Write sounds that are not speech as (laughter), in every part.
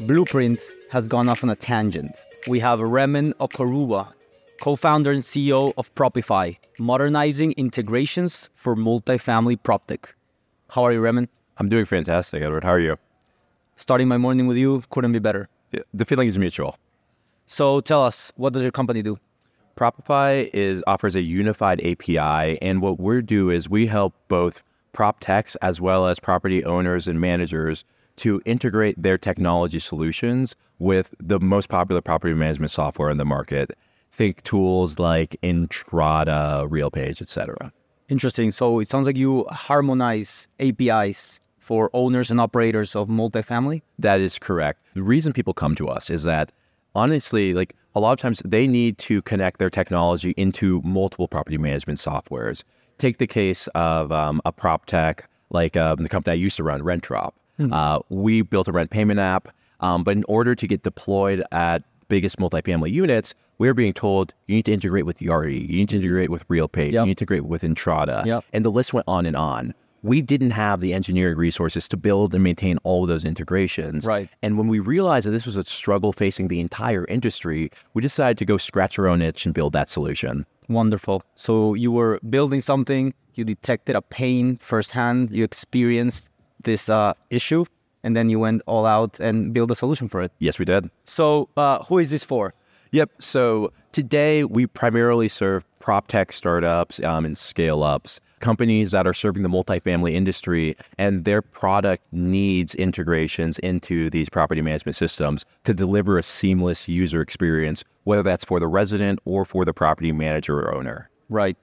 Blueprint has gone off on a tangent. We have Remen Okoruwa, co-founder and CEO of Propify, modernizing integrations for multifamily PropTech. How are you, Remen? I'm doing fantastic, Edward. How are you? Starting my morning with you couldn't be better. The feeling is mutual. So tell us, what does your company do? Propify is offers a unified API, and what we do is we help both prop techs as well as property owners and managers to integrate their technology solutions with the most popular property management software in the market. Think tools like Entrata, RealPage, etc. Interesting. So it sounds like you harmonize APIs for owners and operators of multifamily. That is correct. The reason people come to us is that honestly, like a lot of times they need to connect their technology into multiple property management softwares. Take the case of um, a prop tech like um, the company I used to run, RentDrop. Mm-hmm. Uh, we built a rent payment app, um, but in order to get deployed at biggest multifamily units, we're being told you need to integrate with Yardi, you need to integrate with RealPage, yep. you need to integrate with Entrata, yep. and the list went on and on we didn't have the engineering resources to build and maintain all of those integrations. Right. And when we realized that this was a struggle facing the entire industry, we decided to go scratch our own itch and build that solution. Wonderful. So you were building something, you detected a pain firsthand, you experienced this uh, issue, and then you went all out and built a solution for it. Yes, we did. So uh, who is this for? Yep. So today we primarily serve prop tech startups um, and scale ups companies that are serving the multifamily industry and their product needs integrations into these property management systems to deliver a seamless user experience, whether that's for the resident or for the property manager or owner. Right.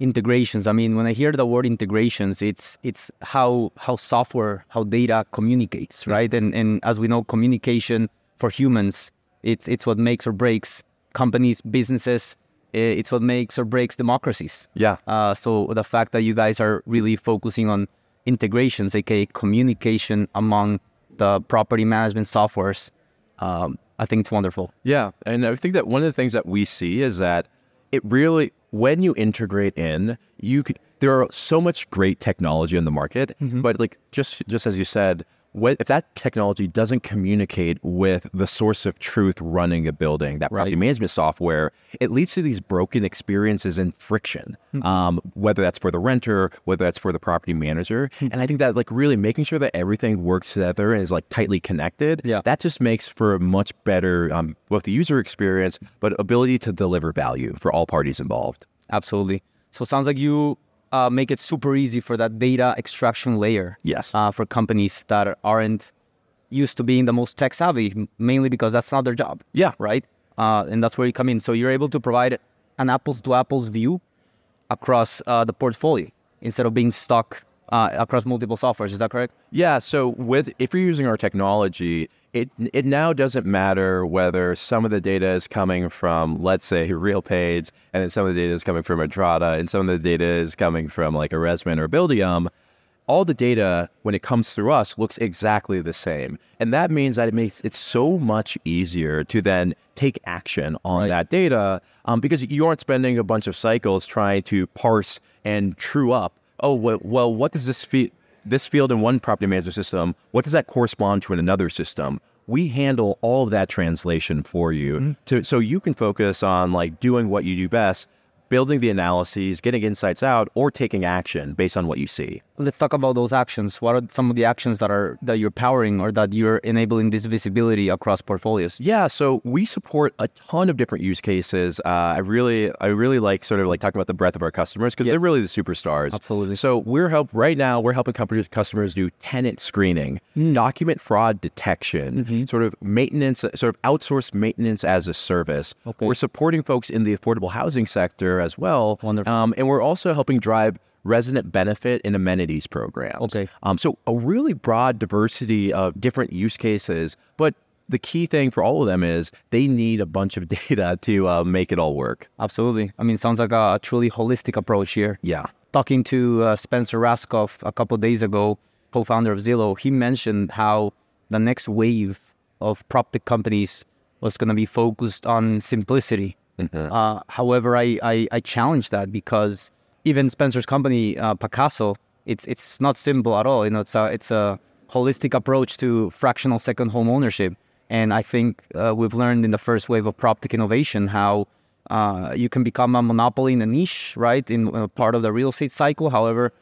Integrations. I mean, when I hear the word integrations, it's it's how how software, how data communicates, right? And and as we know, communication for humans, it's it's what makes or breaks companies, businesses, it's what makes or breaks democracies. Yeah. Uh, so the fact that you guys are really focusing on integrations, aka communication among the property management softwares, um, I think it's wonderful. Yeah, and I think that one of the things that we see is that it really, when you integrate in, you could, there are so much great technology in the market, mm-hmm. but like just just as you said, what, if that technology doesn't communicate with the source of truth running a building, that property right. management software, it leads to these broken experiences and friction, mm-hmm. um, whether that's for the renter, whether that's for the property manager. Mm-hmm. And I think that like really making sure that everything works together and is like tightly connected, yeah. that just makes for a much better um, both the user experience, but ability to deliver value for all parties involved. Absolutely. So it sounds like you uh, make it super easy for that data extraction layer. Yes. Uh, for companies that aren't used to being the most tech savvy, mainly because that's not their job. Yeah. Right. Uh, and that's where you come in. So you're able to provide an apples to apples view across uh, the portfolio instead of being stuck uh, across multiple softwares. Is that correct? Yeah. So with if you're using our technology, it it now doesn't matter whether some of the data is coming from, let's say, RealPage, and then some of the data is coming from Entrata, and some of the data is coming from like a Resman or Buildium. All the data, when it comes through us, looks exactly the same, and that means that it makes it so much easier to then take action on right. that data um, because you aren't spending a bunch of cycles trying to parse and true up. Oh well, well what does this feel? this field in one property management system, what does that correspond to in another system? We handle all of that translation for you mm-hmm. to, so you can focus on like doing what you do best, building the analyses, getting insights out, or taking action based on what you see. Let's talk about those actions. What are some of the actions that are that you're powering or that you're enabling this visibility across portfolios? Yeah, so we support a ton of different use cases. Uh, I really, I really like sort of like talking about the breadth of our customers because yes. they're really the superstars. Absolutely. So we're help right now. We're helping companies, customers do tenant screening, mm. document fraud detection, mm-hmm. sort of maintenance, sort of outsourced maintenance as a service. Okay. We're supporting folks in the affordable housing sector as well. Wonderful. Um, and we're also helping drive resident benefit and amenities programs. Okay. Um, so a really broad diversity of different use cases, but the key thing for all of them is they need a bunch of (laughs) data to uh, make it all work. Absolutely. I mean, sounds like a, truly holistic approach here. Yeah. Talking to uh, Spencer Rascoff a couple days ago, co-founder of Zillow, he mentioned how the next wave of prop tech companies was going to be focused on simplicity. Mm-hmm. Uh, however, I, I, I challenge that because even Spencer's company, uh, Pacaso, it's it's not simple at all. You know, it's a it's a holistic approach to fractional second home ownership. And I think uh, we've learned in the first wave of prop tech innovation how uh, you can become a monopoly in a niche, right, in uh, part of the real estate cycle. However,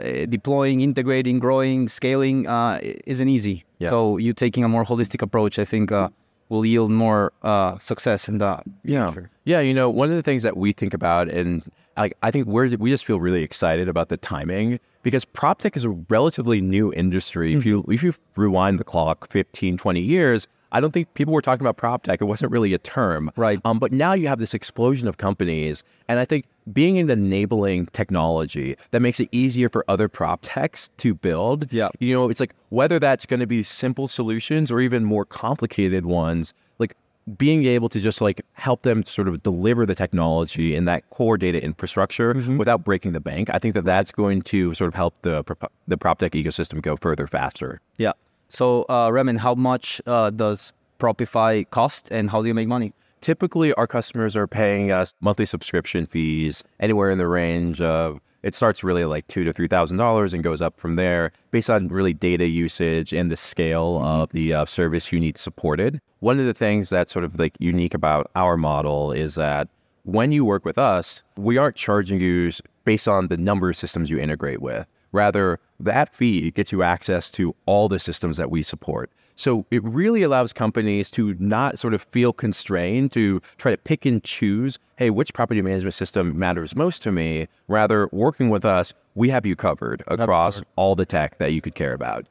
uh, deploying, integrating, growing, scaling uh, isn't easy. Yeah. So you taking a more holistic approach, I think, uh, will yield more uh, success in the Yeah. future. Yeah, you know, one of the things that we think about and like I think we're we just feel really excited about the timing because prop tech is a relatively new industry. If you if you rewind the clock 15, 20 years, I don't think people were talking about prop tech. It wasn't really a term. Right. Um, but now you have this explosion of companies. And I think being an enabling technology that makes it easier for other prop techs to build. Yeah. You know, it's like whether that's going to be simple solutions or even more complicated ones, like being able to just like help them sort of deliver the technology in that core data infrastructure without breaking the bank. I think that that's going to sort of help the prop- the prop tech ecosystem go further faster. Yeah. So, uh, Remen, how much uh, does Propify cost and how do you make money? Typically, our customers are paying us monthly subscription fees anywhere in the range of it starts really like two to three thousand dollars and goes up from there based on really data usage and the scale of the uh, service you need supported. One of the things that's sort of like unique about our model is that when you work with us, we aren't charging you based on the number of systems you integrate with. Rather, that fee gets you access to all the systems that we support. So it really allows companies to not sort of feel constrained to try to pick and choose, hey, which property management system matters most to me? Rather, working with us, we have you covered across all the tech that you could care about.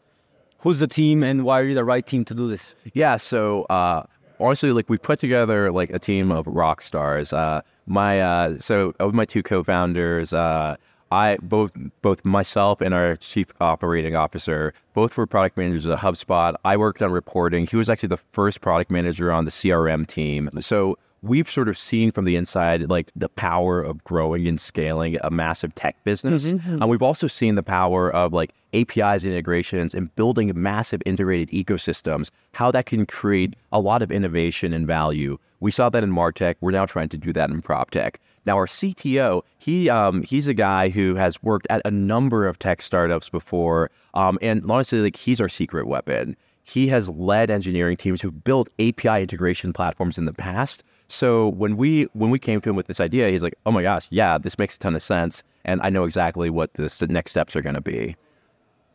Who's the team and why are you the right team to do this? Yeah, so uh, honestly, like we put together like a team of rock stars. Uh, my uh, so of my two co-founders, uh, I both both myself and our chief operating officer both were product managers at HubSpot. I worked on reporting. He was actually the first product manager on the CRM team. So we've sort of seen from the inside like the power of growing and scaling a massive tech business mm-hmm. and we've also seen the power of like apis integrations and building massive integrated ecosystems how that can create a lot of innovation and value we saw that in martech we're now trying to do that in proptech now our cto he um, he's a guy who has worked at a number of tech startups before um, and honestly like he's our secret weapon he has led engineering teams who've built API integration platforms in the past. So when we when we came to him with this idea, he's like, "Oh my gosh, yeah, this makes a ton of sense, and I know exactly what the next steps are going to be."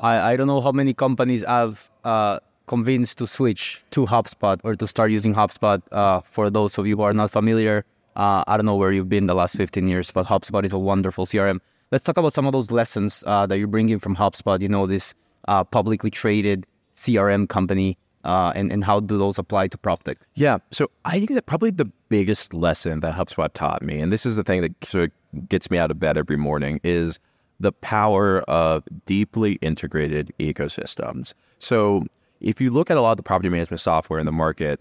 I, I don't know how many companies I've uh, convinced to switch to HubSpot or to start using HubSpot. Uh, for those of you who are not familiar, uh, I don't know where you've been the last 15 years, but HubSpot is a wonderful CRM. Let's talk about some of those lessons uh, that you're bringing from HubSpot. You know, this uh, publicly traded CRM company, uh, and, and how do those apply to PropTech? Yeah. So I think that probably the biggest lesson that HubSpot taught me, and this is the thing that sort of gets me out of bed every morning, is the power of deeply integrated ecosystems. So if you look at a lot of the property management software in the market,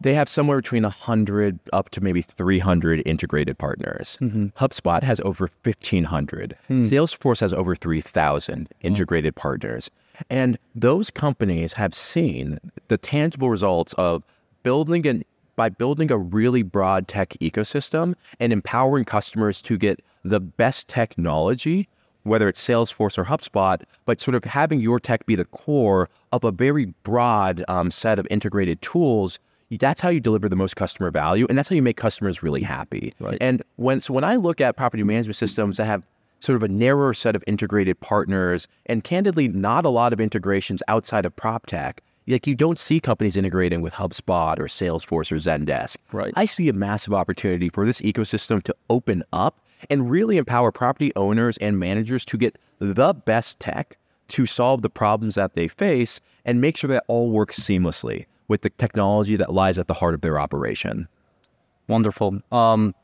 they have somewhere between 100 up to maybe 300 integrated partners. HubSpot has over 1,500. Salesforce has over 3,000 integrated partners. And those companies have seen the tangible results of building an by building a really broad tech ecosystem and empowering customers to get the best technology, whether it's Salesforce or HubSpot, but sort of having your tech be the core of a very broad um, set of integrated tools. That's how you deliver the most customer value, and that's how you make customers really happy. Right. And when so when I look at property management systems that have sort of a narrower set of integrated partners, and candidly, not a lot of integrations outside of prop tech. Like you don't see companies integrating with HubSpot or Salesforce or Zendesk. Right. I see a massive opportunity for this ecosystem to open up and really empower property owners and managers to get the best tech to solve the problems that they face and make sure that all works seamlessly with the technology that lies at the heart of their operation. Wonderful. Um,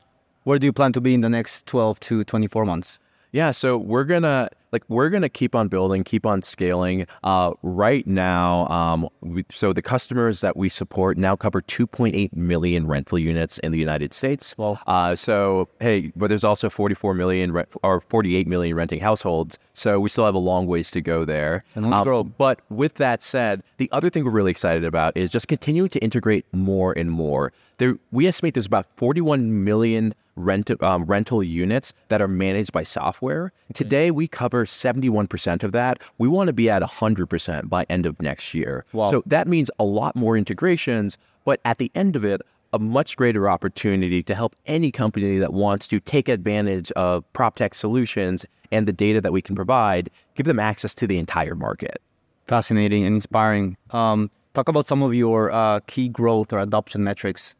where do you plan to be in the next 12 to 24 months? Yeah, so we're gonna like we're gonna keep on building, keep on scaling. Uh, right now, um, we, so the customers that we support now cover 2.8 million rental units in the United States. Wow. Uh, so hey, but there's also 44 million rent, or 48 million renting households. So we still have a long ways to go there. And Um, grow. but with that said, the other thing we're really excited about is just continuing to integrate more and more. There, we estimate there's about 41 million rent, um, rental units that are managed by software. Today, we cover 71% of that. We want to be at 100% by end of next year. Wow. So that means a lot more integrations, but at the end of it, a much greater opportunity to help any company that wants to take advantage of prop tech solutions and the data that we can provide, give them access to the entire market. Fascinating and inspiring. Um, talk about some of your uh, key growth or adoption metrics.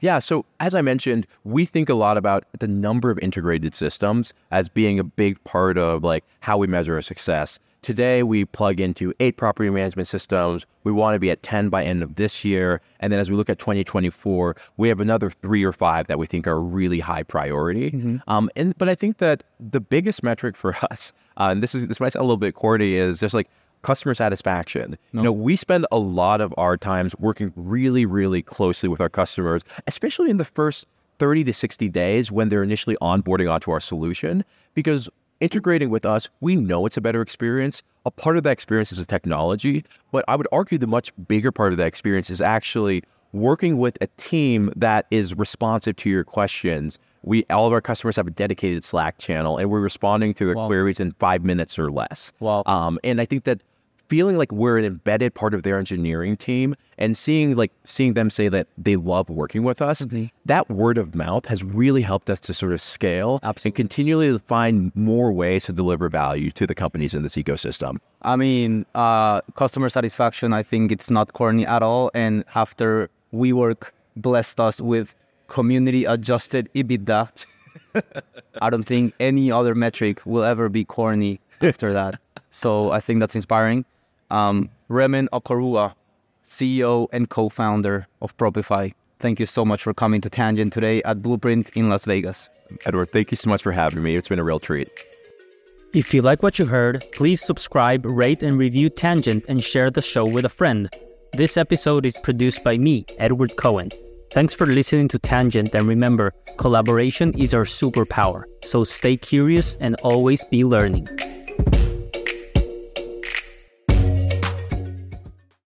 Yeah, so as I mentioned, we think a lot about the number of integrated systems as being a big part of like how we measure our success. Today we plug into eight property management systems. We want to be at 10 by end of this year. And then as we look at 2024, we have another three or five that we think are really high priority. Um, and but I think that the biggest metric for (laughs) us, uh, and this is this might sound a little bit corny, is just like customer satisfaction. You know, we spend a lot of our times working really, really closely with our customers, especially in the first 30 to 60 days when they're initially onboarding onto our solution, because integrating with us, we know it's a better experience. A part of that experience is the technology, but I would argue the much bigger part of that experience is actually working with a team that is responsive to your questions. We all of our customers have a dedicated Slack channel, and we're responding to their Wow. queries in five minutes or less. Wow. Um, and I think that feeling like we're an embedded part of their engineering team and seeing like seeing them say that they love working with us, that word of mouth has really helped us to sort of scale and continually find more ways to deliver value to the companies in this ecosystem. I mean, uh, customer satisfaction, I think it's not corny at all. And after WeWork blessed us with community adjusted EBITDA, (laughs) I don't think any other metric will ever be corny after that. So I think that's inspiring. Um, Remen Okoruwa, CEO and co founder of Propify. Thank you so much for coming to Tangent today at Blueprint in Las Vegas. Edward, thank you so much for having me. It's been a real treat. If you like what you heard, please subscribe, rate, and review Tangent and share the show with a friend. This episode is produced by me, Edward Cohen. Thanks for listening to Tangent, and remember, collaboration is our superpower. So stay curious and always be learning.